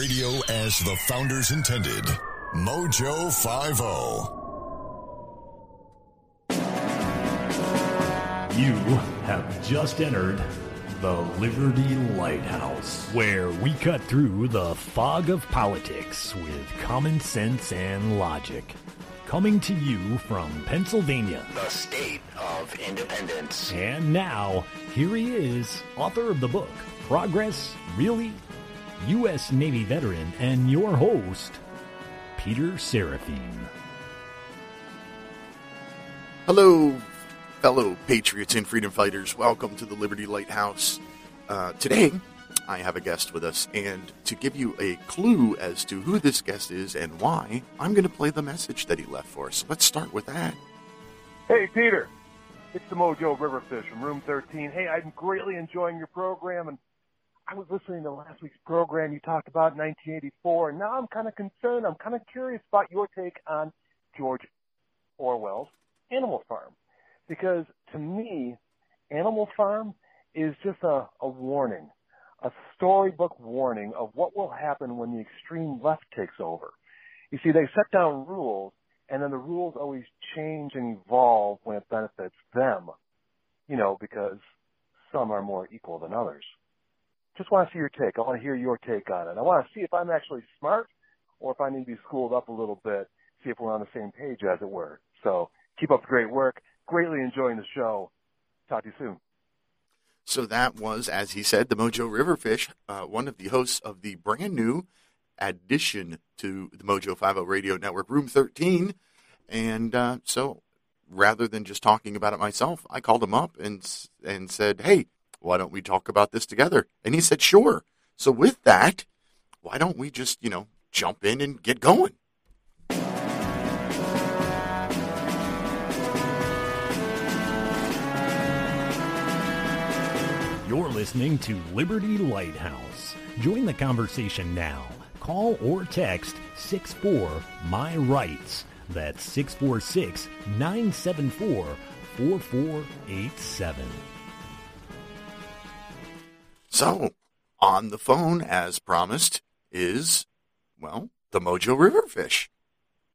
Radio as the founders intended. Mojo 50. You have just entered the Liberty Lighthouse, where we cut through the fog of politics with common sense and logic. Coming to you from Pennsylvania, the state of independence. And now, here he is, author of the book, Progress Really? U.S. Navy veteran and your host, Peter Serafine. Hello, fellow patriots and freedom fighters. Welcome to the Liberty Lighthouse. Uh, today, I have a guest with us, and to give you a clue as to who this guest is and why, I'm going to play the message that he left for us. Let's start with that. Hey, Peter. It's the Mojo Riverfish from Room 13. Hey, I'm greatly enjoying your program, and I was listening to last week's program. You talked about 1984, and now I'm kind of concerned. I'm kind of curious about your take on George Orwell's Animal Farm. Because to me, Animal Farm is just a, a warning, a storybook warning of what will happen when the extreme left takes over. You see, they set down rules, and then the rules always change and evolve when it benefits them, you know, because some are more equal than others just want to see your take. I want to hear your take on it. I want to see if I'm actually smart or if I need to be schooled up a little bit, see if we're on the same page, as it were. So keep up the great work. Greatly enjoying the show. Talk to you soon. So that was, as he said, the Mojo Riverfish, uh, one of the hosts of the brand new addition to the Mojo 50 Radio Network, Room 13. And uh, so rather than just talking about it myself, I called him up and and said, "Hey, why don't we talk about this together? And he said, sure. So with that, why don't we just, you know, jump in and get going? You're listening to Liberty Lighthouse. Join the conversation now. Call or text 64 My Rights. That's 646 974 4487. So, on the phone, as promised, is, well, the Mojo River Fish.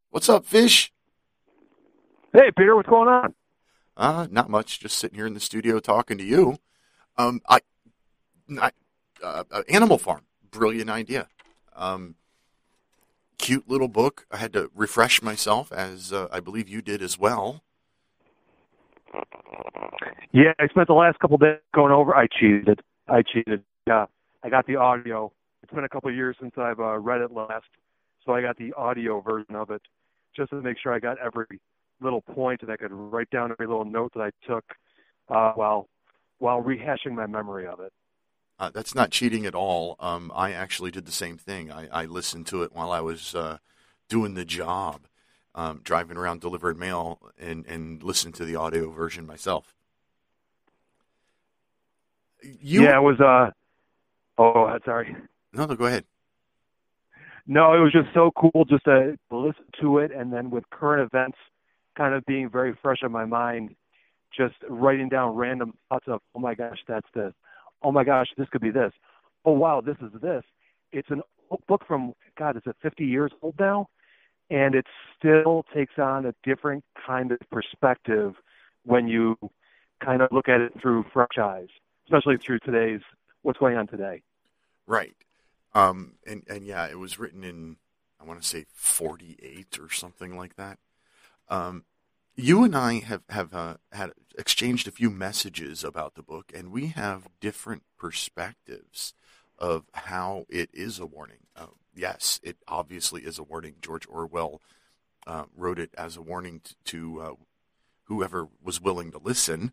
What's up, Fish? Hey, Peter, what's going on? Uh, not much. Just sitting here in the studio talking to you. Um, I, I uh, uh, Animal Farm, brilliant idea. Um, cute little book. I had to refresh myself, as uh, I believe you did as well. Yeah, I spent the last couple days going over. I cheated. I cheated. Yeah, I got the audio. It's been a couple of years since I've uh, read it last, so I got the audio version of it just to make sure I got every little point and I could write down every little note that I took uh, while while rehashing my memory of it. Uh, that's not cheating at all. Um, I actually did the same thing. I, I listened to it while I was uh, doing the job, um, driving around delivering mail, and and listened to the audio version myself. You... Yeah, it was. Uh, oh, sorry. No, no, go ahead. No, it was just so cool just to listen to it, and then with current events kind of being very fresh in my mind, just writing down random thoughts of, oh my gosh, that's this. Oh my gosh, this could be this. Oh wow, this is this. It's an book from God, is it 50 years old now? And it still takes on a different kind of perspective when you kind of look at it through fresh eyes especially through today's what's going on today. Right. Um, and and yeah, it was written in I want to say 48 or something like that. Um, you and I have have uh, had exchanged a few messages about the book, and we have different perspectives of how it is a warning. Uh, yes, it obviously is a warning. George Orwell uh, wrote it as a warning to, to uh, whoever was willing to listen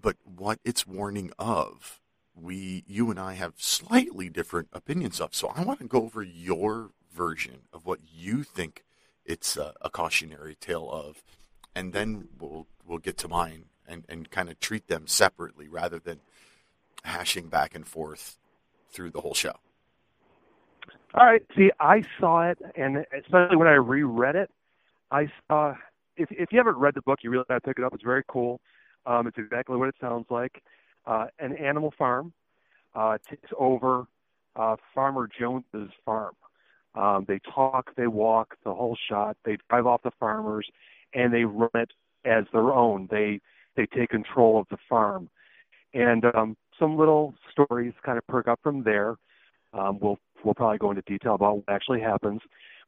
but what it's warning of, we, you and I have slightly different opinions of. So I want to go over your version of what you think it's a, a cautionary tale of, and then we'll we'll get to mine and, and kind of treat them separately rather than hashing back and forth through the whole show. All right. See, I saw it, and especially when I reread it, I saw. If if you haven't read the book, you really got to pick it up. It's very cool. Um, it's exactly what it sounds like. Uh, an animal farm uh, takes over uh, Farmer Jones's farm. Um, they talk, they walk, the whole shot. They drive off the farmers, and they run it as their own. They they take control of the farm, and um, some little stories kind of perk up from there. Um, we'll we'll probably go into detail about what actually happens,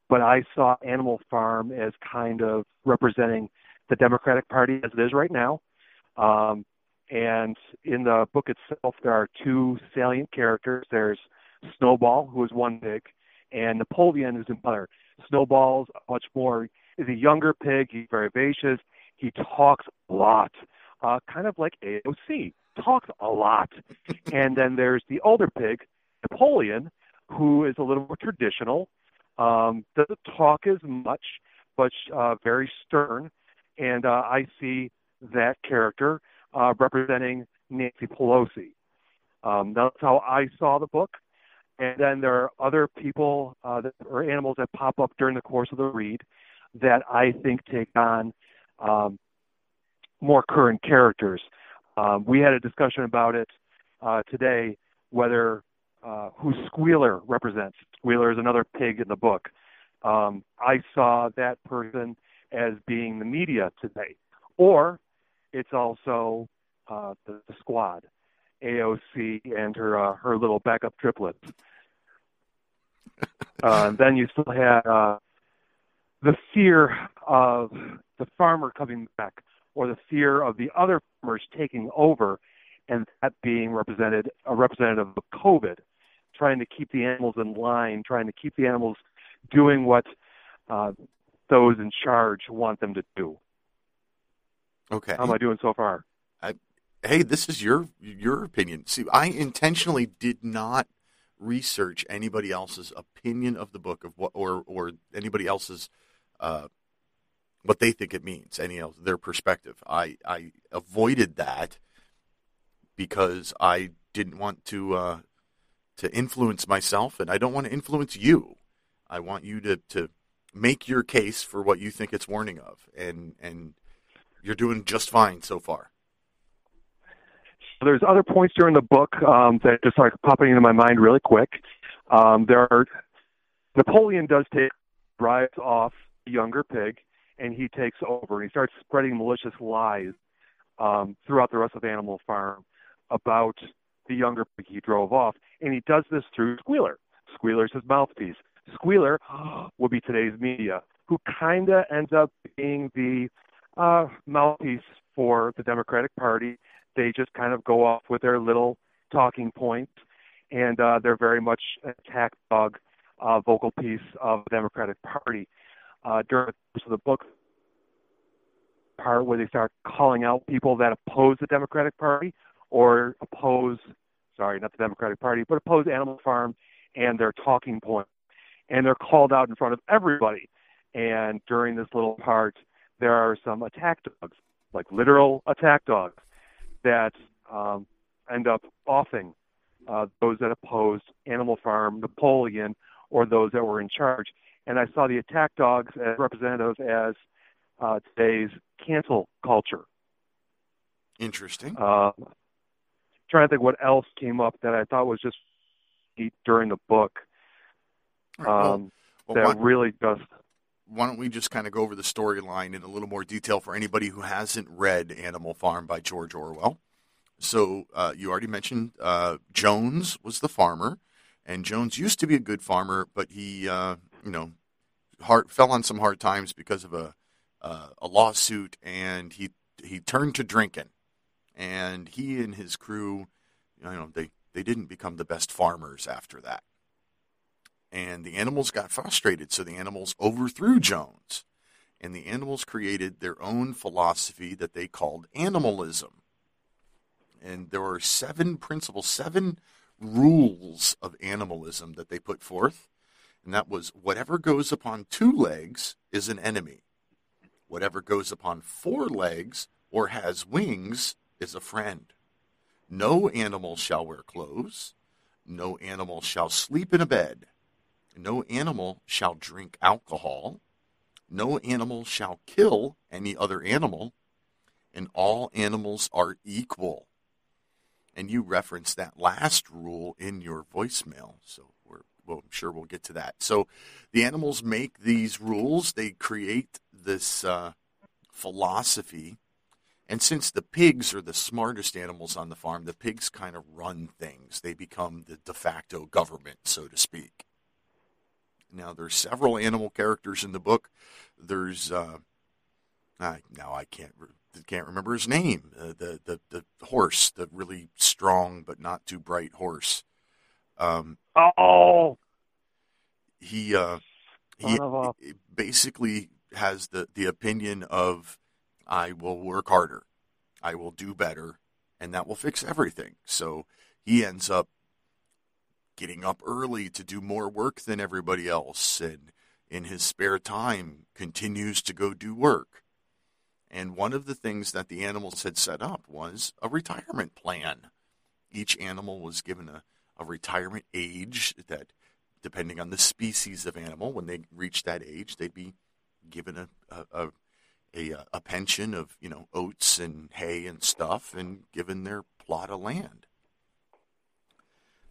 but I saw Animal Farm as kind of representing the Democratic Party as it is right now. Um, and in the book itself, there are two salient characters. There's Snowball, who is one pig, and Napoleon, who's another. Snowball's much more is a younger pig. He's very vivacious. He talks a lot, uh, kind of like AOC, talks a lot. and then there's the older pig, Napoleon, who is a little more traditional, um, doesn't talk as much, but uh, very stern. And uh, I see that character uh, representing Nancy Pelosi. Um, that's how I saw the book. And then there are other people uh, that, or animals that pop up during the course of the read that I think take on um, more current characters. Um, we had a discussion about it uh, today, whether uh, who Squealer represents. Squealer is another pig in the book. Um, I saw that person as being the media today, or it's also uh, the, the squad, AOC and her uh, her little backup triplets. uh, then you still had uh, the fear of the farmer coming back, or the fear of the other farmers taking over, and that being represented a representative of COVID, trying to keep the animals in line, trying to keep the animals doing what uh, those in charge want them to do. Okay. How am I doing so far? I, hey, this is your your opinion. See, I intentionally did not research anybody else's opinion of the book of what or or anybody else's uh, what they think it means, any else their perspective. I I avoided that because I didn't want to uh, to influence myself, and I don't want to influence you. I want you to to make your case for what you think it's warning of, and and you're doing just fine so far. There's other points during the book um, that just like popping into my mind really quick. Um, there are Napoleon does take drives off the younger pig, and he takes over. He starts spreading malicious lies um, throughout the rest of Animal Farm about the younger pig he drove off, and he does this through Squealer. Squealer's his mouthpiece. Squealer will be today's media, who kind of ends up being the uh, mouthpiece for the Democratic Party. They just kind of go off with their little talking points, and uh, they're very much an attack dog uh, vocal piece of the Democratic Party. Uh, during the course of the book, part where they start calling out people that oppose the Democratic Party or oppose, sorry, not the Democratic Party, but oppose Animal Farm and their talking points. And they're called out in front of everybody. And during this little part, there are some attack dogs, like literal attack dogs, that um, end up offing uh, those that opposed Animal Farm, Napoleon, or those that were in charge. And I saw the attack dogs as representative as uh, today's cancel culture. Interesting. Uh, trying to think what else came up that I thought was just during the book. Um, well, well, that really just. Why don't we just kind of go over the storyline in a little more detail for anybody who hasn't read Animal Farm by George Orwell? So uh, you already mentioned uh, Jones was the farmer, and Jones used to be a good farmer, but he, uh, you know, hard, fell on some hard times because of a uh, a lawsuit, and he he turned to drinking, and he and his crew, you know, they they didn't become the best farmers after that, and the animals got frustrated, so the animals overthrew Jones, and the animals created their own philosophy that they called animalism, and there were seven principles, seven rules of animalism that they put forth, and that was whatever goes upon two legs is an enemy Whatever goes upon four legs or has wings is a friend. No animal shall wear clothes. No animal shall sleep in a bed. No animal shall drink alcohol. No animal shall kill any other animal. And all animals are equal. And you referenced that last rule in your voicemail. So we're, well, I'm sure we'll get to that. So the animals make these rules. They create this uh, philosophy. And since the pigs are the smartest animals on the farm, the pigs kind of run things. They become the de facto government, so to speak. Now, there's several animal characters in the book. There's uh, I, now I can't can't remember his name. Uh, the, the the horse, the really strong but not too bright horse. Um, oh, he uh, he, he basically has the the opinion of I will work harder, I will do better, and that will fix everything. So he ends up getting up early to do more work than everybody else, and in his spare time continues to go do work. And one of the things that the animals had set up was a retirement plan. Each animal was given a, a retirement age that, depending on the species of animal, when they reached that age, they'd be given a, a, a, a pension of, you know, oats and hay and stuff and given their plot of land.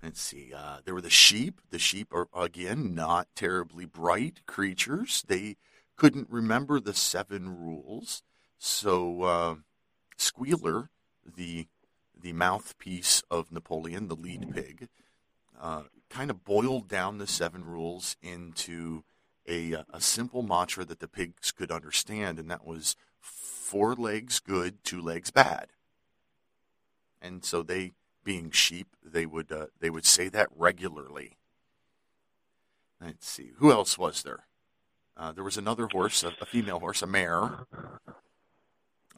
Let's see. Uh, there were the sheep. The sheep are, again, not terribly bright creatures. They couldn't remember the seven rules. So uh, Squealer, the the mouthpiece of Napoleon, the lead pig, uh, kind of boiled down the seven rules into a, uh, a simple mantra that the pigs could understand, and that was four legs good, two legs bad. And so they, being sheep, they would uh, they would say that regularly. Let's see, who else was there? Uh, there was another horse, a, a female horse, a mare,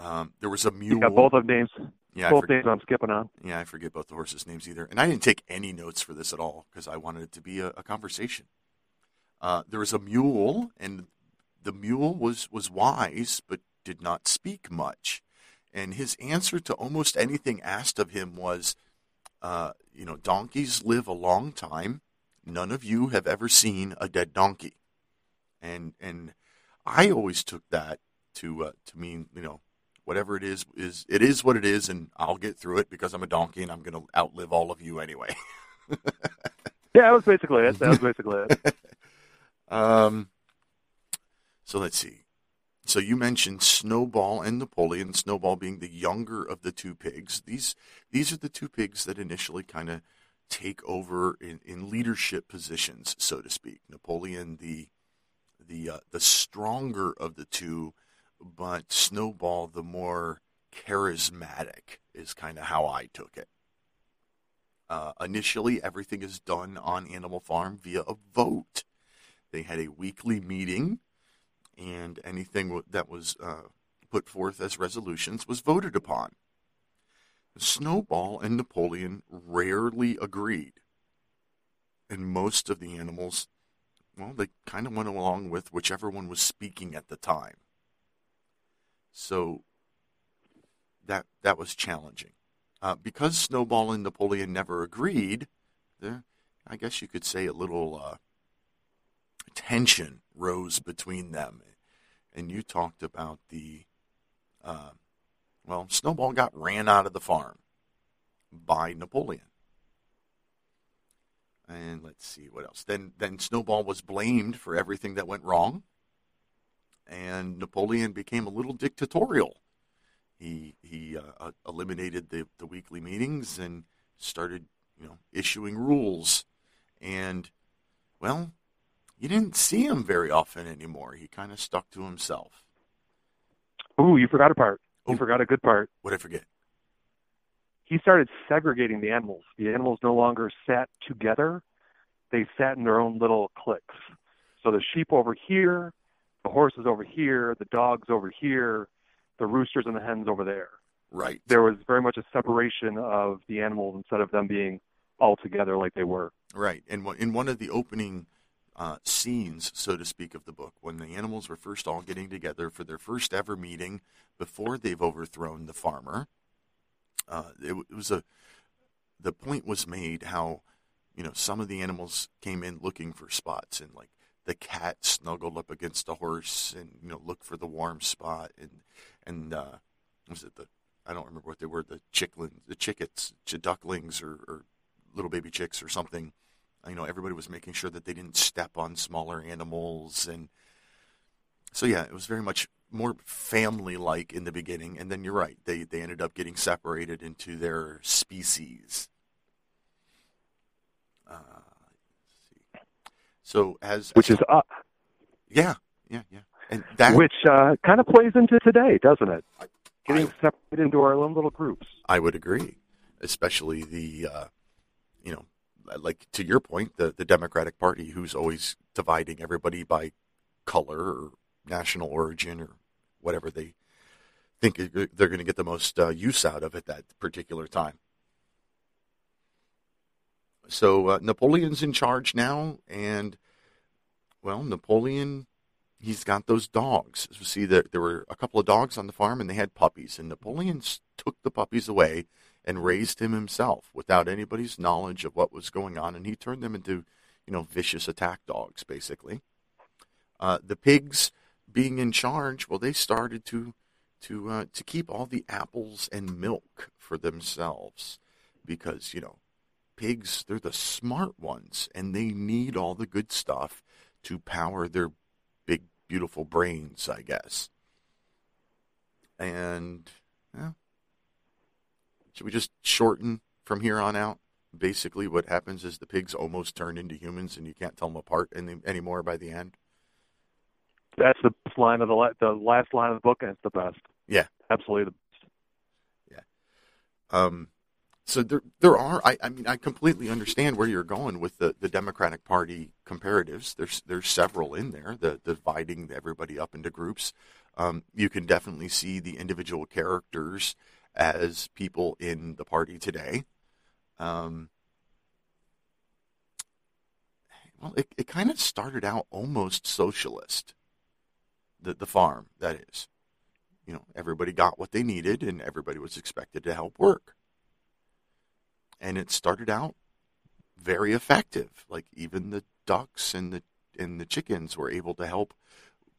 um, there was a mule. You got both of names. Yeah, both names. I'm skipping on. Yeah, I forget both the horses' names either, and I didn't take any notes for this at all because I wanted it to be a, a conversation. Uh, there was a mule, and the mule was was wise but did not speak much, and his answer to almost anything asked of him was, uh, "You know, donkeys live a long time. None of you have ever seen a dead donkey," and and I always took that to uh, to mean you know whatever it is is it is what it is, and I'll get through it because I'm a donkey and I'm going to outlive all of you anyway. yeah, that was basically it. That was basically it. um, so let's see. So you mentioned Snowball and Napoleon. Snowball being the younger of the two pigs. These these are the two pigs that initially kind of take over in, in leadership positions, so to speak. Napoleon, the the uh, the stronger of the two, but Snowball, the more charismatic, is kind of how I took it. Uh, initially, everything is done on Animal Farm via a vote. They had a weekly meeting, and anything that was uh, put forth as resolutions was voted upon. Snowball and Napoleon rarely agreed, and most of the animals, well, they kind of went along with whichever one was speaking at the time. So that that was challenging. Uh, because Snowball and Napoleon never agreed, there, I guess you could say a little uh, tension rose between them. And you talked about the, uh, well, Snowball got ran out of the farm by Napoleon. And let's see what else. Then, then Snowball was blamed for everything that went wrong and Napoleon became a little dictatorial. He he uh, uh, eliminated the, the weekly meetings and started you know issuing rules, and well, you didn't see him very often anymore. He kind of stuck to himself. Ooh, you forgot a part. You Ooh, forgot a good part. What did I forget? He started segregating the animals. The animals no longer sat together; they sat in their own little cliques. So the sheep over here, the horses over here, the dogs over here, the roosters and the hens over there. Right. There was very much a separation of the animals instead of them being all together like they were. Right. And in one of the opening uh, scenes, so to speak, of the book, when the animals were first all getting together for their first ever meeting before they've overthrown the farmer, uh, it, it was a the point was made how you know some of the animals came in looking for spots and like the cat snuggled up against the horse and you know looked for the warm spot and and uh, was it the I don't remember what they were the chicklins the chickets ducklings or, or little baby chicks or something You know, everybody was making sure that they didn't step on smaller animals, and so yeah, it was very much more family-like in the beginning. And then you're right; they they ended up getting separated into their species. Uh, so as which as, is up yeah, yeah, yeah, and that which uh, kind of plays into today, doesn't it? Getting I- separated into our own little groups. I would agree, especially the, uh, you know, like to your point, the the Democratic Party, who's always dividing everybody by color or national origin or whatever they think they're going to get the most uh, use out of at that particular time. So uh, Napoleon's in charge now, and well, Napoleon he's got those dogs. So see, there were a couple of dogs on the farm, and they had puppies. And Napoleon took the puppies away and raised him himself without anybody's knowledge of what was going on, and he turned them into, you know, vicious attack dogs, basically. Uh, the pigs, being in charge, well, they started to to uh, to keep all the apples and milk for themselves, because you know, pigs they're the smart ones, and they need all the good stuff to power their big, beautiful brains, I guess. And should we just shorten from here on out? Basically, what happens is the pigs almost turn into humans, and you can't tell them apart any, anymore by the end. That's the best line of the la- the last line of the book, and it's the best. Yeah. absolutely the best. Um, so there, there are. I, I mean, I completely understand where you're going with the, the Democratic Party comparatives. There's there's several in there. The, the dividing everybody up into groups. Um, you can definitely see the individual characters as people in the party today. Um, well, it, it kind of started out almost socialist. The the farm that is you know, everybody got what they needed and everybody was expected to help work. And it started out very effective. Like even the ducks and the and the chickens were able to help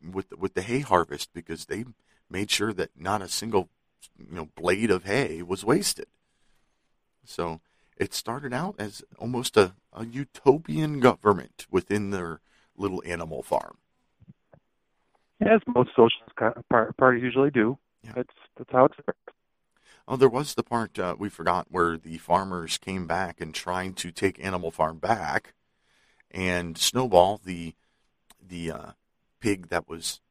with the, with the hay harvest because they made sure that not a single you know blade of hay was wasted. So it started out as almost a, a utopian government within their little animal farm. As most socialist parties usually do. Yeah. That's that's how it's. Oh, there was the part uh, we forgot where the farmers came back and tried to take Animal Farm back, and Snowball, the the uh, pig that was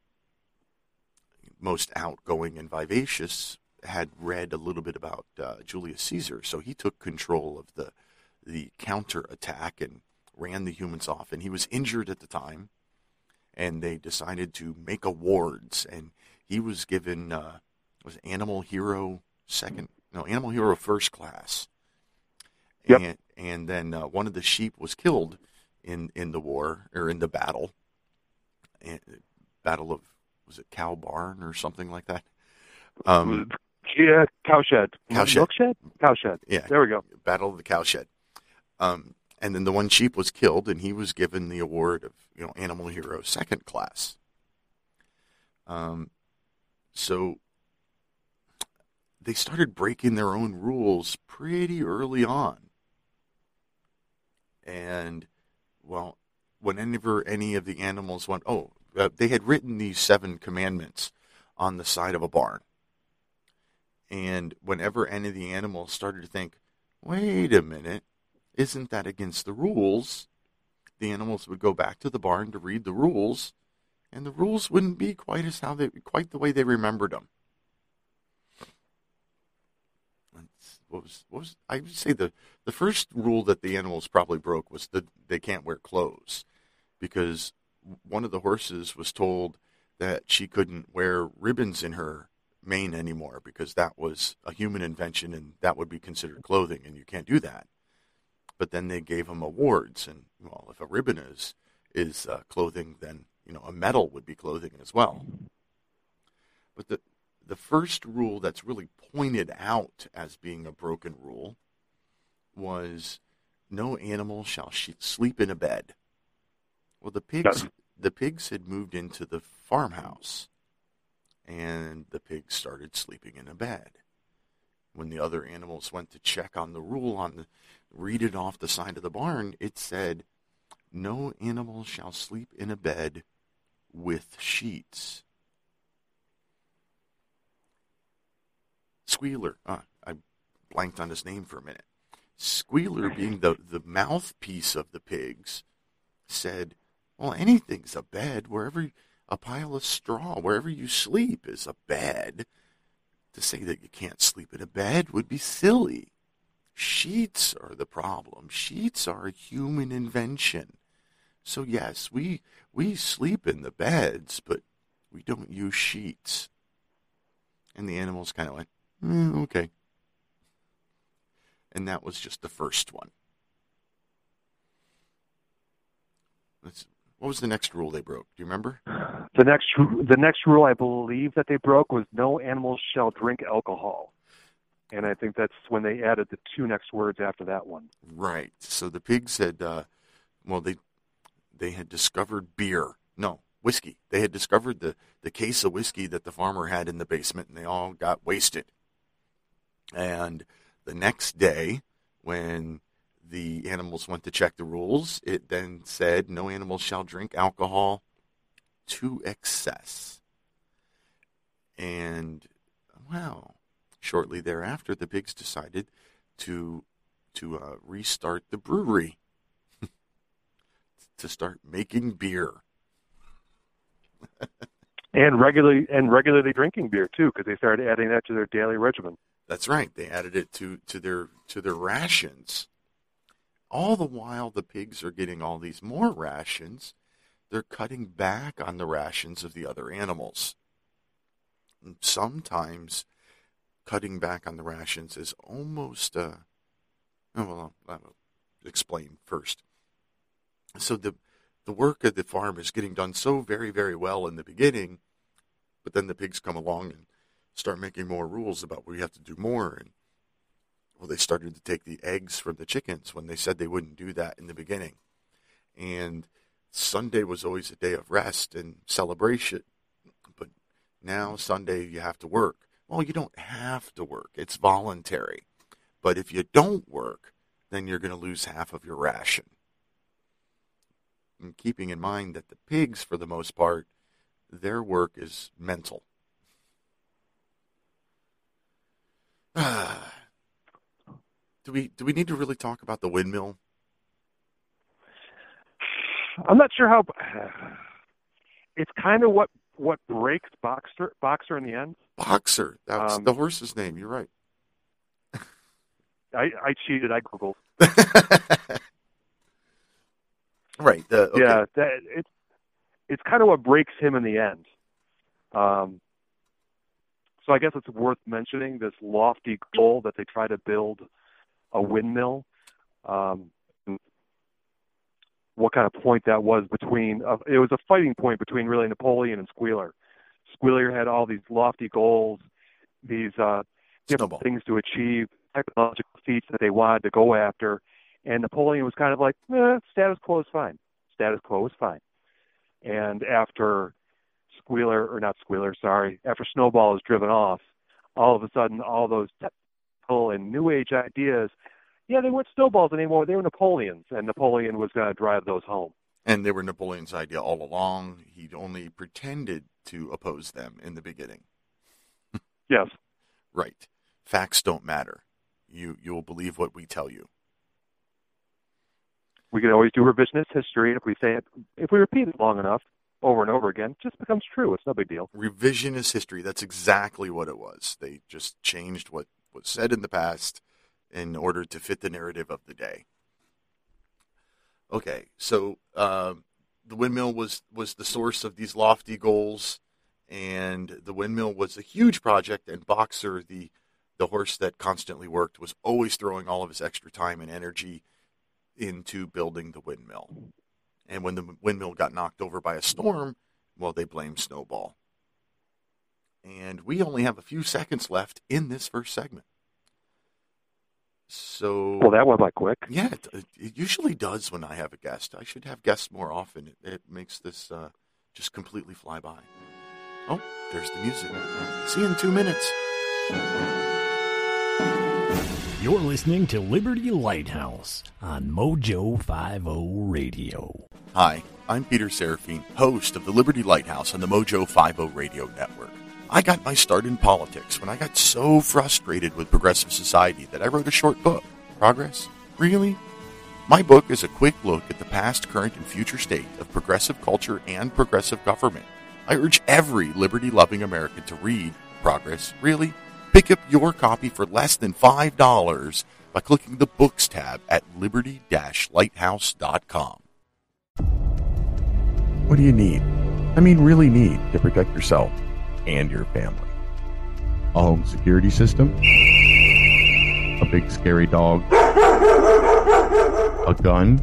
most outgoing and vivacious, had read a little bit about uh, Julius Caesar, so he took control of the the counter attack and ran the humans off. And he was injured at the time, and they decided to make awards, and he was given uh, was Animal Hero second, no Animal Hero first class. Yep. And and then uh, one of the sheep was killed in in the war or in the battle, and, battle of was it Cow Barn or something like that. Um, Yeah, cowshed. Cowshed. Milk shed? Cowshed. yeah, There we go. Battle of the Cowshed. Um, and then the one sheep was killed, and he was given the award of you know Animal Hero Second Class. Um, so they started breaking their own rules pretty early on, and well, whenever any of the animals went, oh, uh, they had written these seven commandments on the side of a barn. And whenever any of the animals started to think, wait a minute, isn't that against the rules? The animals would go back to the barn to read the rules, and the rules wouldn't be quite as how they quite the way they remembered them. What was what was I would say the the first rule that the animals probably broke was that they can't wear clothes, because one of the horses was told that she couldn't wear ribbons in her mane anymore because that was a human invention and that would be considered clothing and you can't do that. But then they gave them awards and well, if a ribbon is is uh, clothing, then you know a medal would be clothing as well. But the the first rule that's really pointed out as being a broken rule was no animal shall sleep in a bed. Well, the pigs the pigs had moved into the farmhouse and the pigs started sleeping in a bed. when the other animals went to check on the rule on the read it off the side of the barn, it said, "No animal shall sleep in a bed with sheets." Squealer, uh, I blanked on his name for a minute. Squealer, being the, the mouthpiece of the pigs, said, Well, anything's a bed. Wherever a pile of straw, wherever you sleep, is a bed. To say that you can't sleep in a bed would be silly. Sheets are the problem. Sheets are a human invention. So, yes, we, we sleep in the beds, but we don't use sheets. And the animals kind of went, mm, okay. And that was just the first one. Let's, what was the next rule they broke? Do you remember? The next the next rule I believe that they broke was no animals shall drink alcohol. And I think that's when they added the two next words after that one. Right. So the pigs had, uh, well, they they had discovered beer. No, whiskey. They had discovered the, the case of whiskey that the farmer had in the basement, and they all got wasted. And the next day, when the animals went to check the rules, it then said no animal shall drink alcohol to excess. And well, shortly thereafter, the pigs decided to to uh, restart the brewery to start making beer and regularly and regularly drinking beer too, because they started adding that to their daily regimen. That's right. They added it to, to their to their rations. All the while the pigs are getting all these more rations, they're cutting back on the rations of the other animals. And sometimes cutting back on the rations is almost uh oh, well I'll, I'll explain first. So the the work of the farm is getting done so very, very well in the beginning, but then the pigs come along and start making more rules about we have to do more. And well, they started to take the eggs from the chickens when they said they wouldn't do that in the beginning. And Sunday was always a day of rest and celebration, but now Sunday you have to work. Well, you don't have to work; it's voluntary. But if you don't work, then you're going to lose half of your ration and keeping in mind that the pigs, for the most part, their work is mental. Ah. Do we do we need to really talk about the windmill? I'm not sure how. It's kind of what what breaks Boxer Boxer in the end. Boxer, that's Um, the horse's name. You're right. I, I cheated. I googled. right. The, okay. Yeah, that it's it's kind of what breaks him in the end. Um, so I guess it's worth mentioning this lofty goal that they try to build a windmill. Um, what kind of point that was between? Uh, it was a fighting point between really Napoleon and Squealer. Squealer had all these lofty goals, these uh, different Snowball. things to achieve, technological feats that they wanted to go after, and Napoleon was kind of like, eh, status quo is fine. Status quo is fine. And after Squealer, or not Squealer, sorry, after Snowball is driven off, all of a sudden, all those and new age ideas, yeah, they weren't Snowballs anymore. They were Napoleons, and Napoleon was going to drive those home. And they were Napoleon's idea all along. He'd only pretended to oppose them in the beginning. Yes. Right. Facts don't matter. You you'll believe what we tell you. We can always do revisionist history if we say it, if we repeat it long enough, over and over again, it just becomes true. It's no big deal. revisionist history. That's exactly what it was. They just changed what was said in the past in order to fit the narrative of the day. Okay, so um, the windmill was was the source of these lofty goals, and the windmill was a huge project. And Boxer, the the horse that constantly worked, was always throwing all of his extra time and energy into building the windmill. And when the windmill got knocked over by a storm, well, they blamed Snowball. And we only have a few seconds left in this first segment. So, Well, that went by quick. yeah, it, it usually does when I have a guest. I should have guests more often. It, it makes this uh, just completely fly by. Oh, there's the music. See you in two minutes. You're listening to Liberty Lighthouse on Mojo 50 Radio. Hi, I'm Peter Seraphine, host of the Liberty Lighthouse on the Mojo 50 Radio Network. I got my start in politics when I got so frustrated with progressive society that I wrote a short book. Progress? Really? My book is a quick look at the past, current, and future state of progressive culture and progressive government. I urge every liberty loving American to read Progress. Really? Pick up your copy for less than $5 by clicking the Books tab at liberty lighthouse.com. What do you need? I mean, really need to protect yourself and your family. A home security system? A big scary dog? A gun?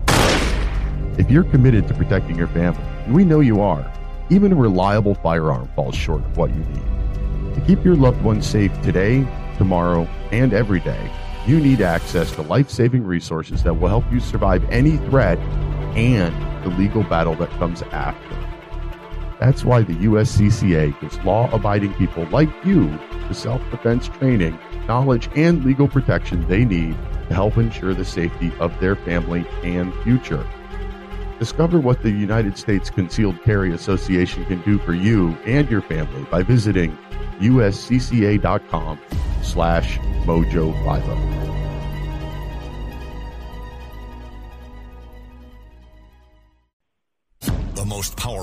If you're committed to protecting your family, and we know you are, even a reliable firearm falls short of what you need. To keep your loved ones safe today, tomorrow, and every day, you need access to life saving resources that will help you survive any threat and the legal battle that comes after. That's why the USCCA gives law abiding people like you the self defense training, knowledge, and legal protection they need to help ensure the safety of their family and future. Discover what the United States Concealed Carry Association can do for you and your family by visiting uscca.com slash mojo 50.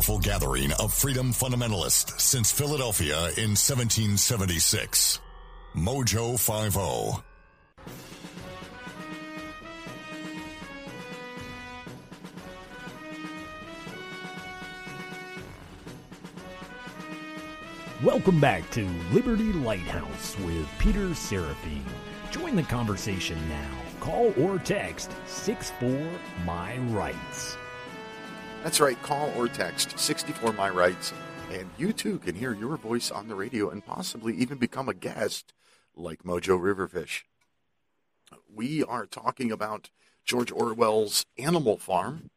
Powerful gathering of freedom fundamentalists since Philadelphia in 1776. Mojo 50. Welcome back to Liberty Lighthouse with Peter Seraphine. Join the conversation now. Call or text 64 My Rights. That's right, call or text 64 My Rights, and you too can hear your voice on the radio and possibly even become a guest like Mojo Riverfish. We are talking about George Orwell's Animal Farm,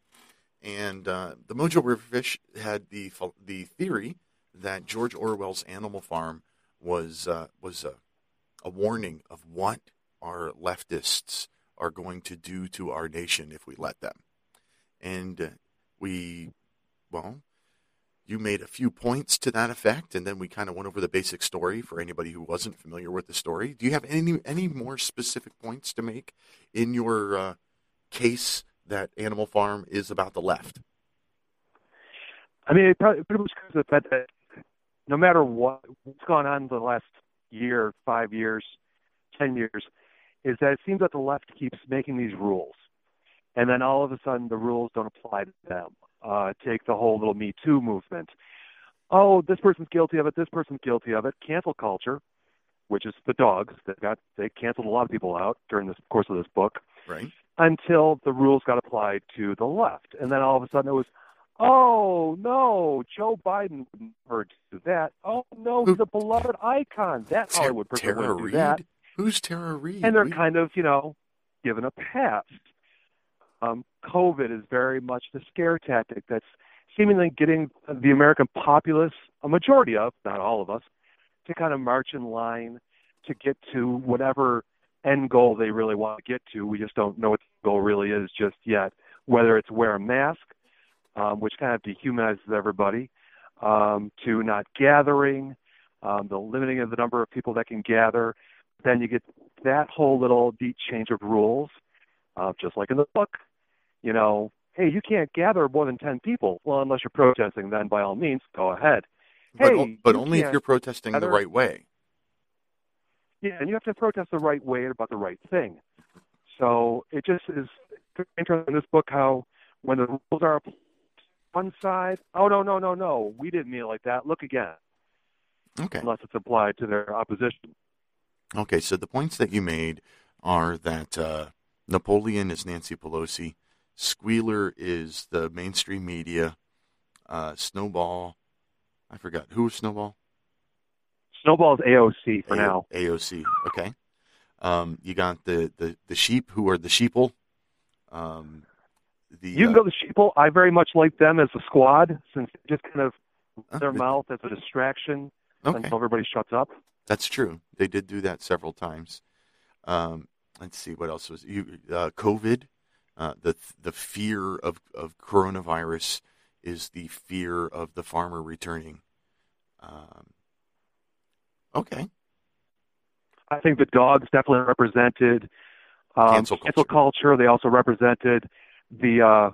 and uh, the Mojo Riverfish had the the theory that George Orwell's Animal Farm was uh, was a, a warning of what our leftists are going to do to our nation if we let them. And uh, we, well, you made a few points to that effect, and then we kind of went over the basic story for anybody who wasn't familiar with the story. Do you have any any more specific points to make in your uh, case that Animal Farm is about the left? I mean, it probably, pretty much comes to the fact that no matter what, what's gone on the last year, five years, ten years, is that it seems that the left keeps making these rules, and then all of a sudden the rules don't apply to them. Uh, take the whole little Me Too movement. Oh, this person's guilty of it. This person's guilty of it. Cancel culture, which is the dogs. They got they canceled a lot of people out during the course of this book. Right. Until the rules got applied to the left, and then all of a sudden it was, oh no, Joe Biden would never do that. Oh no, he's a beloved icon. That Ter- Hollywood person Tara wouldn't do Reid? that. Who's Tara Reid? And they're We- kind of, you know, given a pass. Um, COVID is very much the scare tactic that's seemingly getting the American populace, a majority of, not all of us, to kind of march in line to get to whatever end goal they really want to get to. We just don't know what the goal really is just yet. Whether it's wear a mask, um, which kind of dehumanizes everybody, um, to not gathering, um, the limiting of the number of people that can gather. Then you get that whole little deep change of rules, uh, just like in the book. You know, hey, you can't gather more than 10 people. Well, unless you're protesting, then by all means, go ahead. but, hey, but only if you're protesting the right way. Yeah, and you have to protest the right way about the right thing. So it just is interesting in this book how when the rules are applied, one side, oh no no no no, we didn't mean it like that. Look again, Okay. unless it's applied to their opposition. Okay, so the points that you made are that uh, Napoleon is Nancy Pelosi, Squealer is the mainstream media, uh, Snowball, I forgot who was Snowball. Snowball's AOC for A- now. AOC. Okay. Um, you got the, the, the sheep who are the sheeple. Um, the You can uh, go to Sheeple. I very much like them as a squad since they just kind of uh, their mouth as a distraction Okay, until everybody shuts up. that's true. They did do that several times. Um, let's see what else was you uh, COVID. Uh, the the fear of, of coronavirus is the fear of the farmer returning. Um, okay. I think the dogs definitely represented um, Cancel cancel culture. They also represented the uh,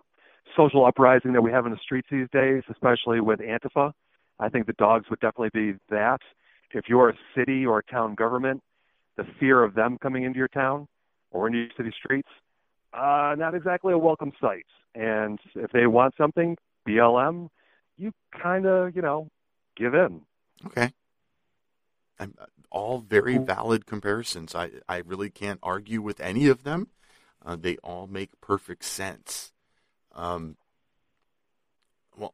social uprising that we have in the streets these days, especially with Antifa. I think the dogs would definitely be that. If you're a city or a town government, the fear of them coming into your town or into your city streets, uh, not exactly a welcome sight. And if they want something, BLM, you kind of, you know, give in. Okay. I'm, uh, all very valid comparisons. I, I really can't argue with any of them. Uh, they all make perfect sense. Um, well,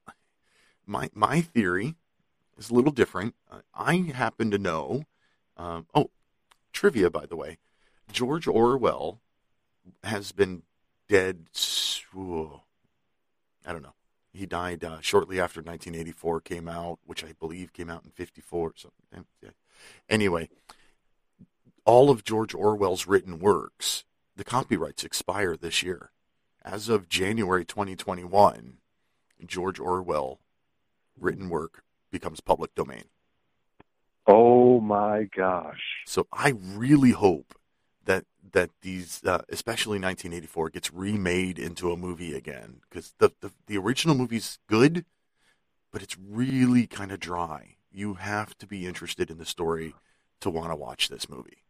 my my theory is a little different. Uh, I happen to know. Um, oh, trivia, by the way. George Orwell has been dead. ooh, I don't know. He died uh, shortly after 1984 came out, which I believe came out in 54. So, yeah. Anyway, all of George Orwell's written works, the copyrights expire this year. As of January 2021, George Orwell written work becomes public domain. Oh my gosh. So I really hope that these, uh, especially 1984, gets remade into a movie again because the, the the original movie's good, but it's really kind of dry. You have to be interested in the story to want to watch this movie.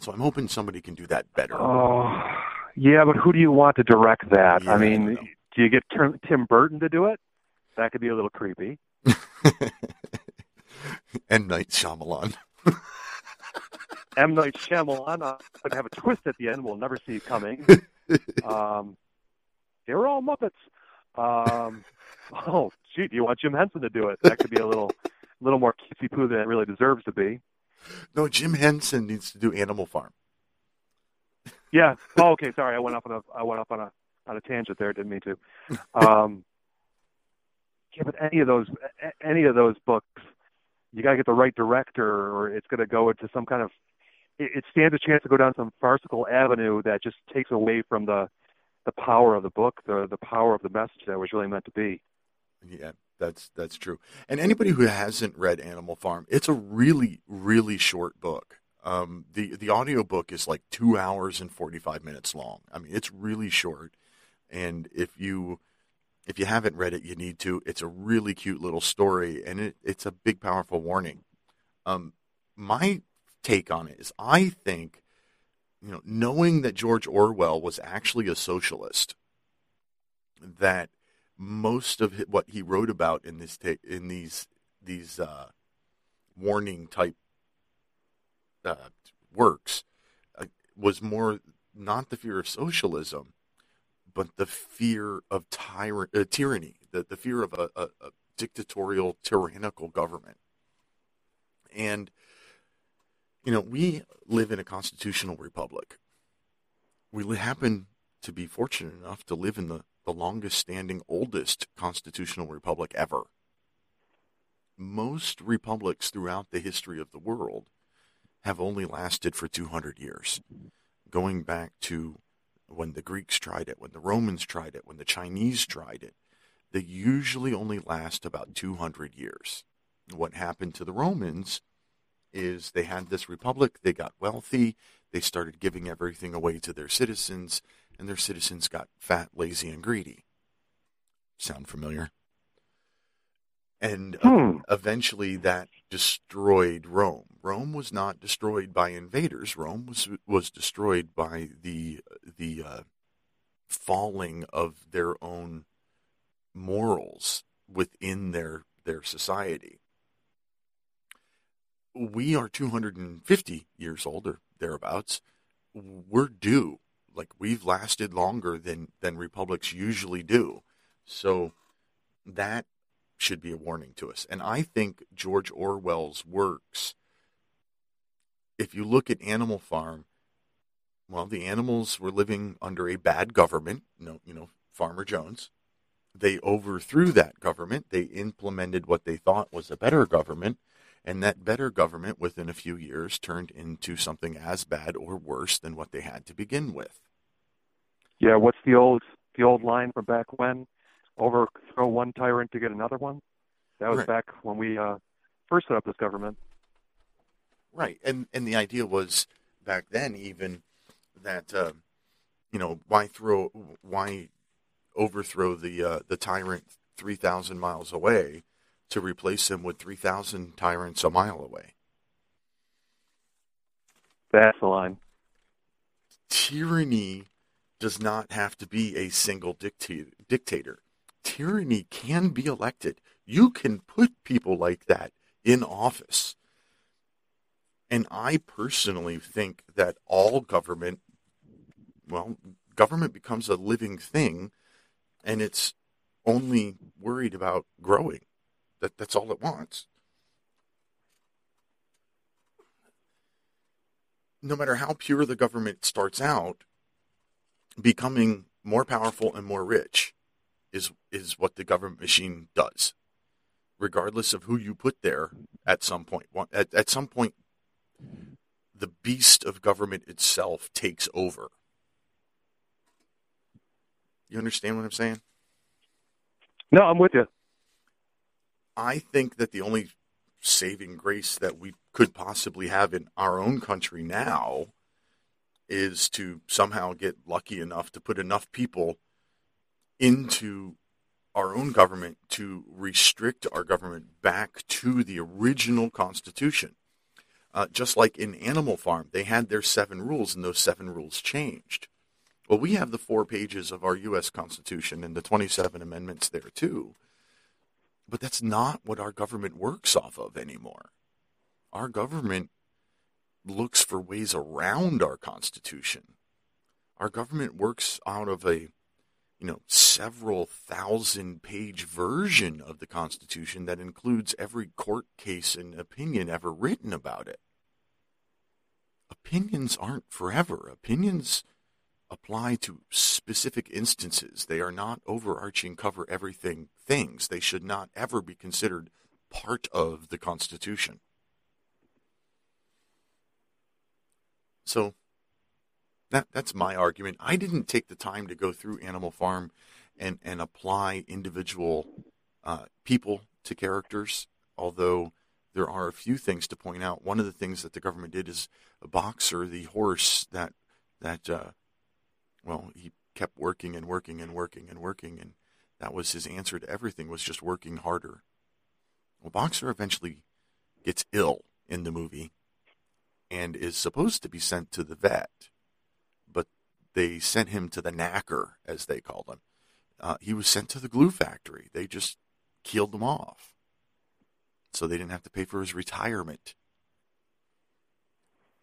So I'm hoping somebody can do that better. Oh, yeah, but who do you want to direct that? Yeah, I I mean, don't do you get Tim Tim Burton to do it? That could be a little creepy. M Night Shyamalan. M Night Shyamalan uh, would have a twist at the end. We'll never see it coming. Um, they were all Muppets. Um, oh, gee, do you want Jim Henson to do it? That could be a little, little more cutesy poo than it really deserves to be. No, Jim Henson needs to do Animal Farm. Yeah. Oh, okay. Sorry, I went up on a I went up on a on a tangent there. Didn't mean to. Um, yeah, but any of those any of those books, you gotta get the right director, or it's gonna go into some kind of. It, it stands a chance to go down some farcical avenue that just takes away from the the power of the book, the the power of the message that was really meant to be. Yeah, that's that's true. And anybody who hasn't read Animal Farm, it's a really really short book. Um, the the audio book is like two hours and forty five minutes long. I mean, it's really short. And if you if you haven't read it, you need to. It's a really cute little story, and it, it's a big powerful warning. Um, my take on it is, I think, you know, knowing that George Orwell was actually a socialist, that most of what he wrote about in this ta- in these these uh, warning type uh, works uh, was more not the fear of socialism, but the fear of uh, tyranny, the, the fear of a, a, a dictatorial, tyrannical government. And, you know, we live in a constitutional republic. We happen to be fortunate enough to live in the, the longest standing, oldest constitutional republic ever. Most republics throughout the history of the world have only lasted for 200 years, going back to when the Greeks tried it, when the Romans tried it, when the Chinese tried it. They usually only last about 200 years. What happened to the Romans is they had this republic, they got wealthy, they started giving everything away to their citizens, and their citizens got fat, lazy, and greedy. Sound familiar? And Hmm. eventually that destroyed Rome. Rome was not destroyed by invaders. Rome was was destroyed by the the uh, falling of their own morals within their their society. We are 250 years old or thereabouts. We're due. Like we've lasted longer than than republics usually do. So that should be a warning to us. And I think George Orwell's works, if you look at Animal Farm, well, the animals were living under a bad government, no, you know, Farmer Jones. They overthrew that government. They implemented what they thought was a better government, And that better government within a few years turned into something as bad or worse than what they had to begin with. Yeah, what's the old the old line from back when? Overthrow one tyrant to get another one. That was Right. back when we uh, first set up this government. Right, and and the idea was back then even that uh, you know why throw why overthrow the uh, the tyrant three thousand miles away to replace him with three thousand tyrants a mile away. That's the line. Tyranny does not have to be a single dictator. Tyranny can be elected. You can put people like that in office. And I personally think that all government, well, government becomes a living thing and it's only worried about growing. That, that's all it wants. No matter how pure the government starts out, becoming more powerful and more rich is is what the government machine does regardless of who you put there at some point. At, at some point the beast of government itself takes over. You understand what i'm saying? No, I'm with you. i think that the only saving grace that we could possibly have in our own country now is to somehow get lucky enough to put enough people into our own government to restrict our government back to the original constitution. Uh, just like in Animal Farm, they had their seven rules, and those seven rules changed. Well, we have the four pages of our U.S. Constitution and the 27 amendments there, too. But that's not what our government works off of anymore. Our government looks for ways around our Constitution. Our government works out of a you know, several thousand page version of the Constitution that includes every court case and opinion ever written about it. Opinions aren't forever. Opinions apply to specific instances. They are not overarching, cover everything things. They should not ever be considered part of the Constitution. So that that's my argument. I didn't take the time to go through Animal Farm and and apply individual uh, people to characters. Although there are a few things to point out. One of the things that the government did is a boxer, the horse that that uh, well he kept working and working and working and working, and that was his answer to everything was just working harder. Well, boxer eventually gets ill in the movie and is supposed to be sent to the vet they sent him to the knacker, as they called him. Uh, he was sent to the glue factory. They just killed him off. So they didn't have to pay for his retirement.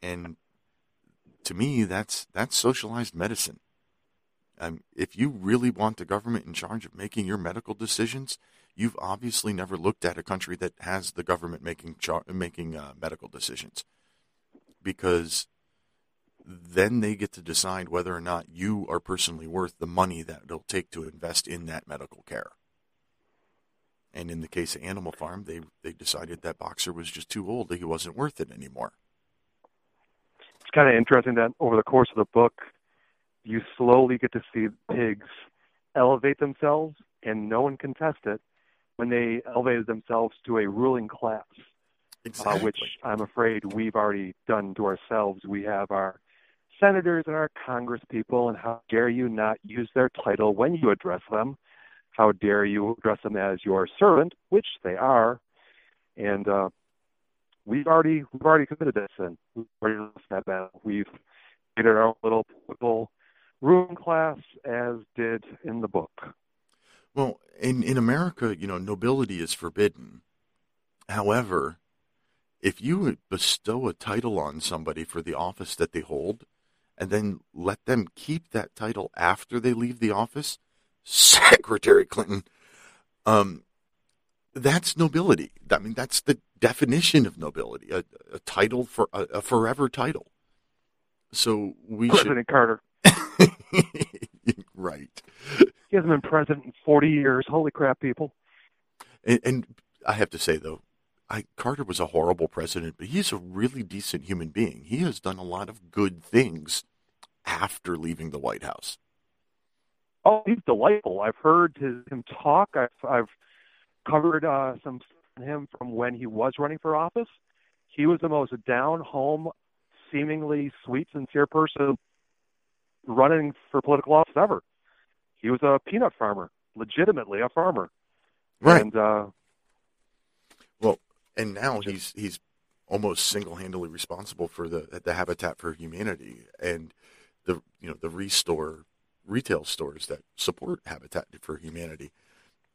And to me, that's that's socialized medicine. Um, if you really want the government in charge of making your medical decisions, you've obviously never looked at a country that has the government making char- making uh, medical decisions, because then they get to decide whether or not you are personally worth the money that it'll take to invest in that medical care. And in the case of Animal Farm, they they decided that Boxer was just too old; that he wasn't worth it anymore. It's kind of interesting that over the course of the book, you slowly get to see pigs elevate themselves, and no one can test it when they elevated themselves to a ruling class, uh, which I'm afraid we've already done to ourselves. We have our senators and our congress people, and how dare you not use their title when you address them? How dare you address them as your servant, which they are? And uh, we've already we've already committed this sin. We've already lost that battle. We've created our own little political room class, as did in the book. Well, in in America, you know, nobility is forbidden. However, if you bestow a title on somebody for the office that they hold, and then let them keep that title after they leave the office, Secretary Clinton, um, that's nobility. I mean, that's the definition of nobility: a, a title for a, a forever title. So we President Carter. right? He hasn't been president in 40 years. Holy crap, people. And, and I have to say though, I, Carter was a horrible president, but he's a really decent human being. He has done a lot of good things after leaving the White House. Oh, he's delightful. I've heard his, him talk. I've, I've covered uh, some him from when he was running for office. He was the most down home, seemingly sweet, sincere person running for political office ever. He was a peanut farmer, legitimately a farmer. Right. And uh, and now he's he's almost single-handedly responsible for the the Habitat for Humanity and the you know the restore retail stores that support Habitat for Humanity.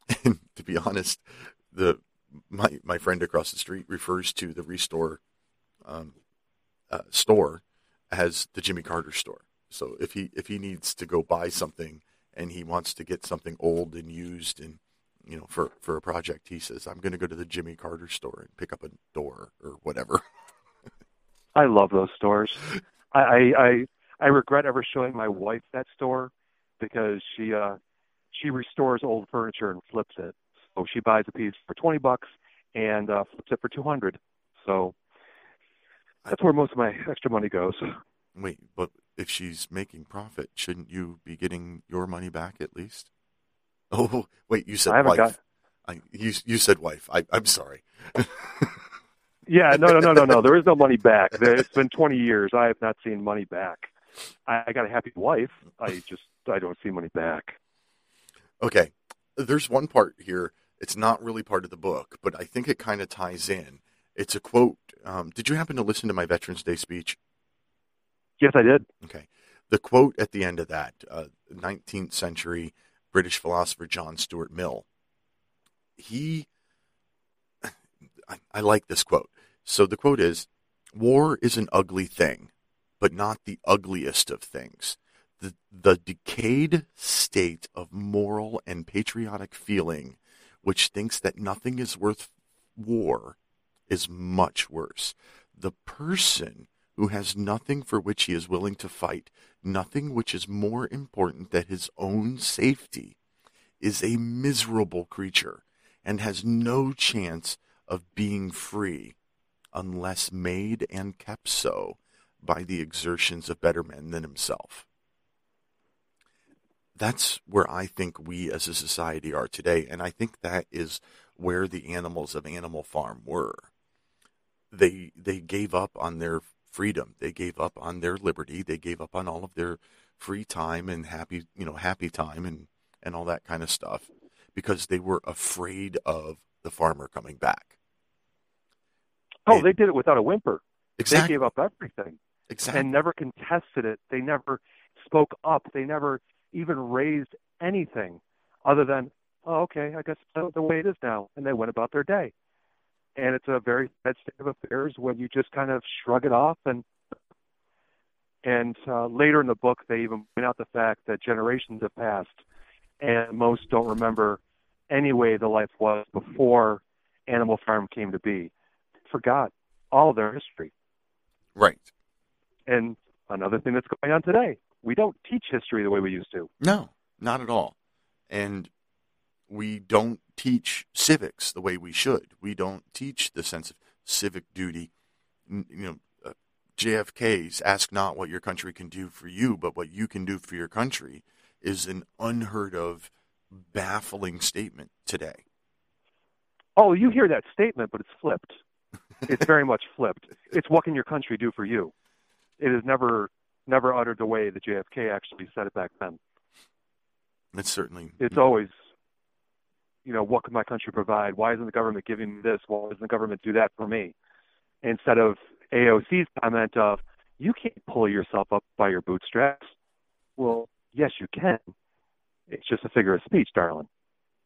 And to be honest, the my my friend across the street refers to the Restore um, uh, store as the Jimmy Carter store. So if he if he needs to go buy something and he wants to get something old and used and you know for for a project, he says, "I'm going to go to the Jimmy Carter store and pick up a door or whatever." I love those stores. I, I I I regret ever showing my wife that store because she uh she restores old furniture and flips it. So she buys a piece for twenty bucks and uh, flips it for two hundred. So that's where most of my extra money goes. Wait, but if she's making profit, shouldn't you be getting your money back at least? Oh, wait, you said I wife. got- I, you you said wife. I, I'm sorry. Yeah, no, no, no, no, no. There is no money back. There- It's been 20 years. I have not seen money back. I, I got a happy wife. I just I don't see money back. Okay, there's one part here. It's not really part of the book, but I think it kind of ties in. It's a quote. Um, did you happen to listen to my Veterans Day speech? Yes, I did. Okay. The quote at the end of that, uh, 19th century British philosopher John Stuart Mill, he, I, I like this quote. So the quote is War is an ugly thing, but not the ugliest of things. The, the decayed state of moral and patriotic feeling, which thinks that nothing is worth war, is much worse. The person who has nothing for which he is willing to fight, nothing which is more important than his own safety, is a miserable creature and has no chance of being free unless made and kept so by the exertions of better men than himself. That's where I think we as a society are today, and I think that is where the animals of Animal Farm were. They they gave up on their freedom. They gave up on their liberty. They gave up on all of their free time and happy, you know, happy time and and all that kind of stuff because they were afraid of the farmer coming back. Oh, And- they did it without a whimper. They gave up everything exactly. and never contested it. They never spoke up. They never even raised anything other than, oh, okay, I guess that's the way it is now. And they went about their day. And it's a very sad state of affairs when you just kind of shrug it off. And and uh, later in the book, they even point out the fact that generations have passed, and most don't remember any way the life was before Animal Farm came to be. Forgot all of their history. right. And another thing that's going on today, we don't teach history the way we used to. No, not at all. And we don't teach civics the way we should. We don't teach the sense of civic duty. You know, uh, JFK's "Ask not what your country can do for you, but what you can do for your country" is an unheard of, baffling statement today. Oh, you hear that statement, but it's flipped. It's very much flipped. It's what can your country do for you? It is never never uttered the way that JFK actually said it back then. It's certainly It's always, you know, what can my country provide? Why isn't the government giving me this? Why doesn't the government do that for me? Instead of AOC's comment of, you can't pull yourself up by your bootstraps. Well, yes, you can. It's just a figure of speech, darling.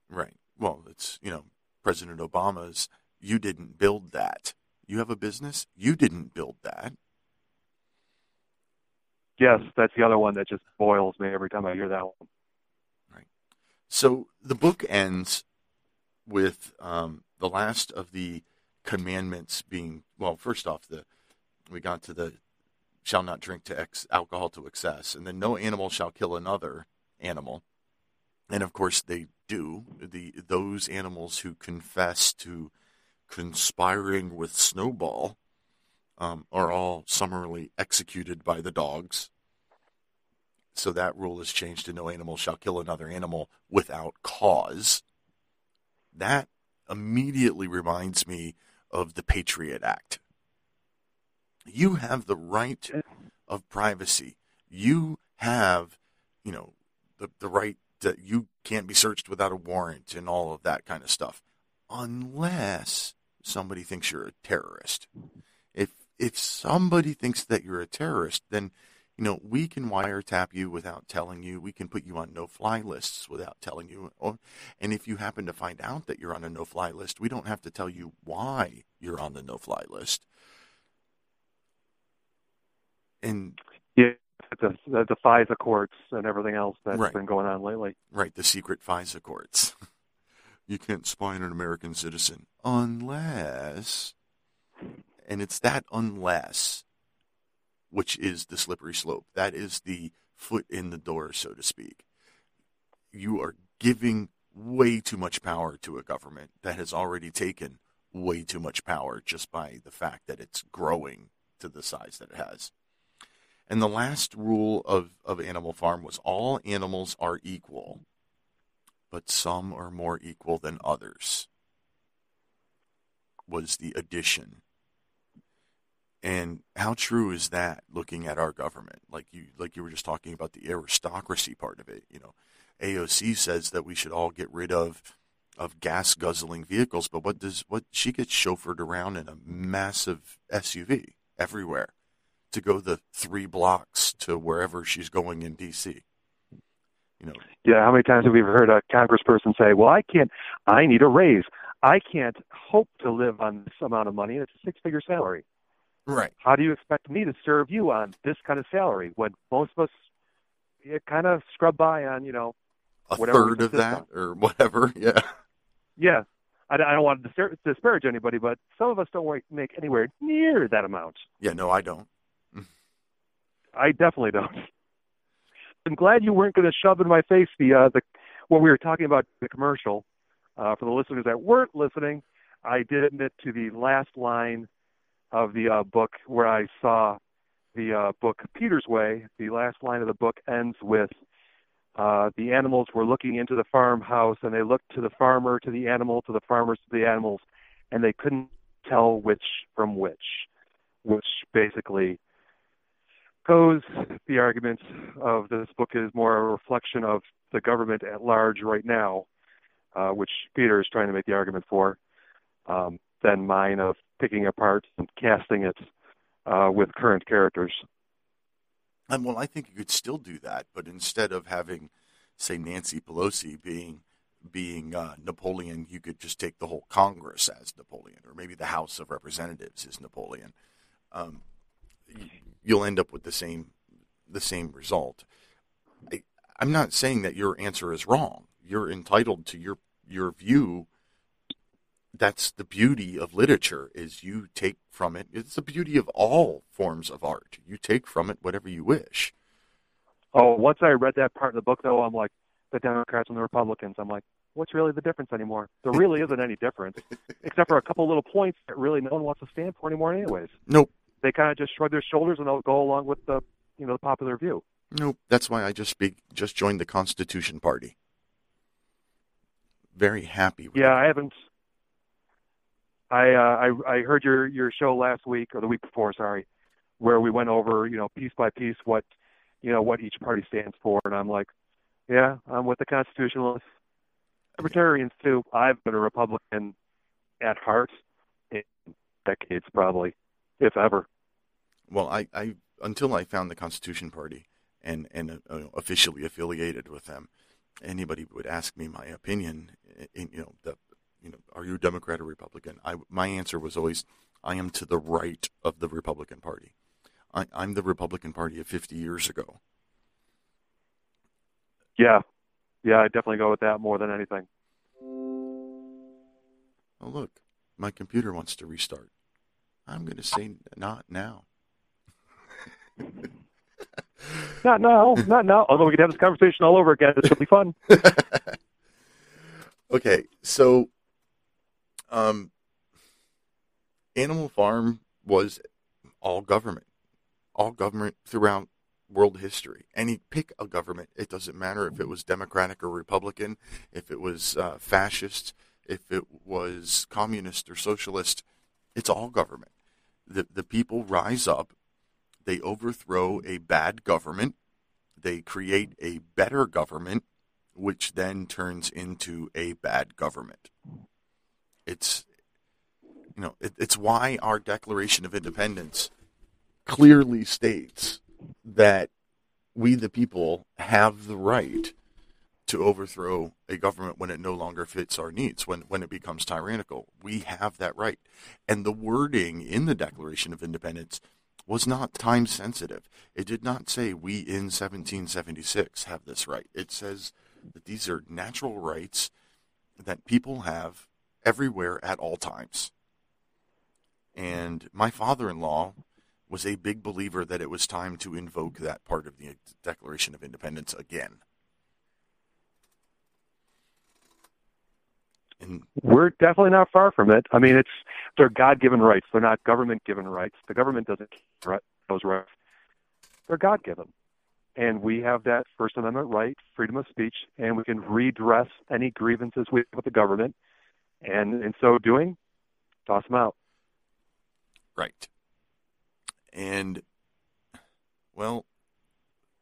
right. Well, it's you know President Obama's. You didn't build that. You have a business. You didn't build that. Yes, that's the other one that just boils me every time I hear that one. Right. So the book ends with um, the last of the commandments being well. First off, the we got to the shall not drink to ex- alcohol to excess, and then no animal shall kill another animal. And of course, they do. The those animals who confess to conspiring with Snowball um, are all summarily executed by the dogs. So that rule is changed to no animal shall kill another animal without cause. That immediately reminds me of the Patriot Act. You have the right of privacy. You have, you know, the, the right that you can't be searched without a warrant and all of that kind of stuff, unless somebody thinks you're a terrorist. If if somebody thinks that you're a terrorist, then you know we can wiretap you without telling you. We can put you on no-fly lists without telling you. And if you happen to find out that you're on a no-fly list, we don't have to tell you why you're on the no-fly list. And yeah, the, the, the FISA courts and everything else that's Right. been going on lately. Right, the secret FISA courts. you can't spy on an American citizen unless, and it's that unless, which is the slippery slope. That is the foot in the door, so to speak. You are giving way too much power to a government that has already taken way too much power just by the fact that it's growing to the size that it has. And the last rule of, of Animal Farm was all animals are equal, but some are more equal than others, was the addition. And how true is that looking at our government? Like you like you were just talking about the aristocracy part of it, you know. AOC says that we should all get rid of of gas guzzling vehicles, but what does what she gets chauffeured around in a massive SUV everywhere to go the three blocks to wherever she's going in DC. You know, Yeah, how many times have we heard a congressperson say, "Well, I can't. I need a raise. I can't hope to live on this amount of money. It's a six-figure salary. Right? How do you expect me to serve you on this kind of salary when most of us yeah, kind of scrub by on, you know, A third of that or whatever. Yeah. yeah. I, I don't want to disparage, disparage anybody, but some of us don't work- make anywhere near that amount. Yeah. No, I don't. I definitely don't. I'm glad you weren't going to shove in my face the uh, the when we were talking about the commercial. Uh, for the listeners that weren't listening, I did admit to the last line of the uh, book where I saw the uh, book Peter's Way. The last line of the book ends with uh, the animals were looking into the farmhouse and they looked to the farmer, to the animal, to the farmers, to the animals, and they couldn't tell which from which, which basically goes the argument of this book is more a reflection of the government at large right now, uh, which Peter is trying to make the argument for, um, than mine of picking apart and casting it uh, with current characters. And well, I think you could still do that, but instead of having, say, Nancy Pelosi being being uh, Napoleon, you could just take the whole Congress as Napoleon, or maybe the House of Representatives is Napoleon. Um, you'll end up with the same the same result. I, I'm not saying that your answer is wrong. You're entitled to your your view. That's the beauty of literature is you take from it. It's the beauty of all forms of art. You take from it whatever you wish. Oh, once I read that part of the book, though, I'm like, the Democrats and the Republicans. I'm like, what's really the difference anymore? There really isn't any difference, except for a couple little points that really no one wants to stand for anymore, anyways. Nope, They kind of just shrug their shoulders and they'll go along with the, you know, the popular view. nope. That's why I just speak, just joined the Constitution Party. Very happy. With Yeah, it. I haven't. I uh, I I heard your your show last week or the week before, sorry, where we went over you know piece by piece what you know what each party stands for, and I'm like, yeah, I'm with the Constitutionalists, Libertarians too. I've been a Republican at heart in decades, probably, if ever. Well, I, I until I found the Constitution Party and and uh, officially affiliated with them, anybody would ask me my opinion. In, you know, the you know, are you a Democrat or Republican? I my answer was always, I am to the right of the Republican Party. I, I'm the Republican Party of 50 years ago. Yeah, yeah, I definitely go with that more than anything. Oh look, my computer wants to restart. I'm going to say not now. Not now, not now. Although we could have this conversation all over again, this would be fun. okay, so um, Animal Farm was all government, all government throughout world history. Any pick a government, it doesn't matter if it was Democratic or Republican, if it was uh, fascist, if it was communist or socialist, it's all government. The the people rise up, they overthrow a bad government, they create a better government, which then turns into a bad government. It's you know, it, it's why our Declaration of Independence clearly states that we, the people, have the right to overthrow a government when it no longer fits our needs, when, when it becomes tyrannical. We have that right. And the wording in the Declaration of Independence was not time sensitive. It did not say we in 1776 have this right. It says that these are natural rights that people have everywhere at all times. And my father in law was a big believer that it was time to invoke that part of the Declaration of Independence again. And we're definitely not far from it. I mean, it's they're God-given rights. They're not government-given rights. The government doesn't get those rights. They're God-given, and we have that First Amendment right, freedom of speech, and we can redress any grievances we have with the government, and in so doing, toss them out. Right. And, well,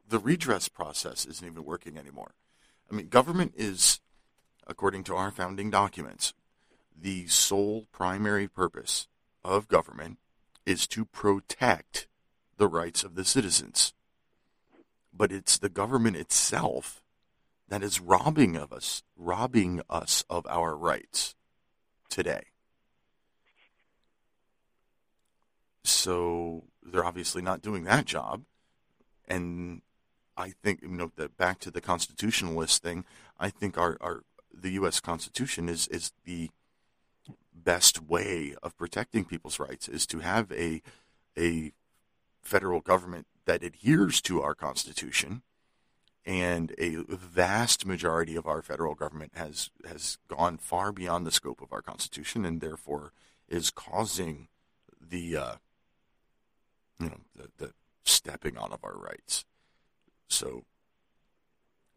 the redress process isn't even working anymore. I mean, government is, according to our founding documents, the sole primary purpose of government is to protect the rights of the citizens. But it's the government itself that is robbing of us, robbing us of our rights today. So they're obviously not doing that job. And I think you know that back to the constitutionalist thing. I think our, our the U.S. Constitution is is the best way of protecting people's rights is to have a a federal government that adheres to our Constitution, and a vast majority of our federal government has has gone far beyond the scope of our Constitution, and therefore is causing the uh, you know, the, the stepping on of our rights. So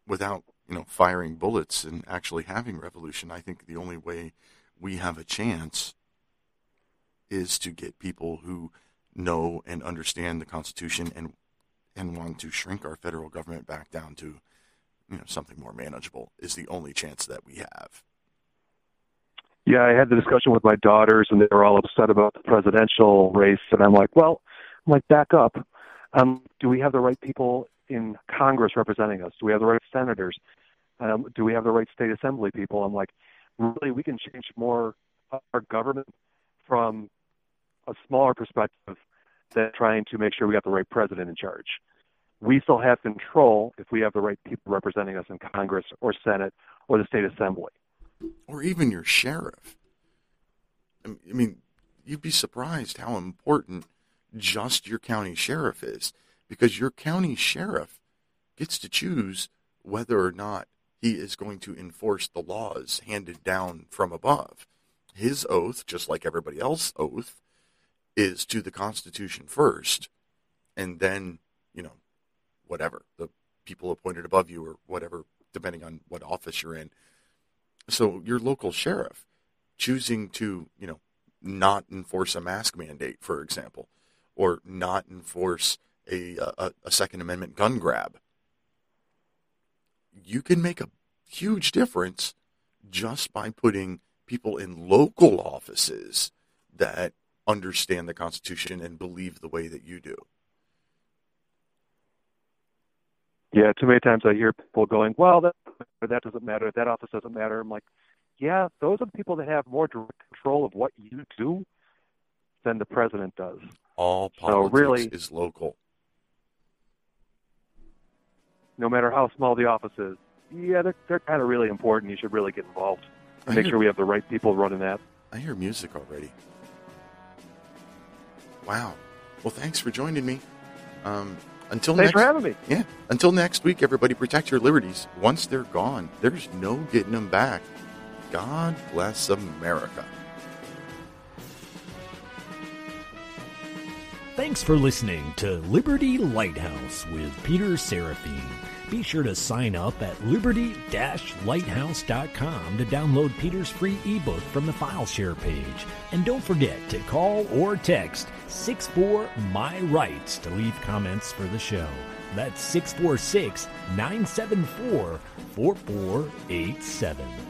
without, you know, firing bullets and actually having revolution, I think the only way we have a chance is to get people who know and understand the Constitution and and want to shrink our federal government back down to you know something more manageable is the only chance that we have. Yeah, I had the discussion with my daughters, and they were all upset about the presidential race, and I'm like, well, I'm like, back up. Um, do we have the right people in Congress representing us? Do we have the right senators? Um, do we have the right state assembly people? I'm like, really, we can change more our government from a smaller perspective than trying to make sure we got the right president in charge. We still have control if we have the right people representing us in Congress or Senate or the state assembly. Or even your sheriff. I mean, you'd be surprised how important just your county sheriff is because your county sheriff gets to choose whether or not he is going to enforce the laws handed down from above. His oath, just like everybody else's oath, is to the Constitution first, and then, you know, whatever, the people appointed above you or whatever, depending on what office you're in. So your local sheriff choosing to, you know, not enforce a mask mandate, for example, or not enforce a, a, a Second Amendment gun grab. You can make a huge difference just by putting people in local offices that understand the Constitution and believe the way that you do. Yeah, too many times I hear people going, "Well, that that doesn't matter. That office doesn't matter." I'm like, "Yeah, those are the people that have more direct control of what you do than the president does." All politics so really, is local. No matter how small the office is, yeah, they're, they're kind of really important. You should really get involved. Make hear, sure we have the right people running that. I hear music already. Wow. Well, thanks for joining me. Um, until Thanks next, for having me. Yeah. Until next week, everybody, protect your liberties. Once they're gone, there's no getting them back. God bless America. Thanks for listening to Liberty Lighthouse with Peter Seraphine. Be sure to sign up at liberty-lighthouse.com to download Peter's free ebook from the file share page. And don't forget to call or text 64 My Rights to leave comments for the show. That's 646 974 4487.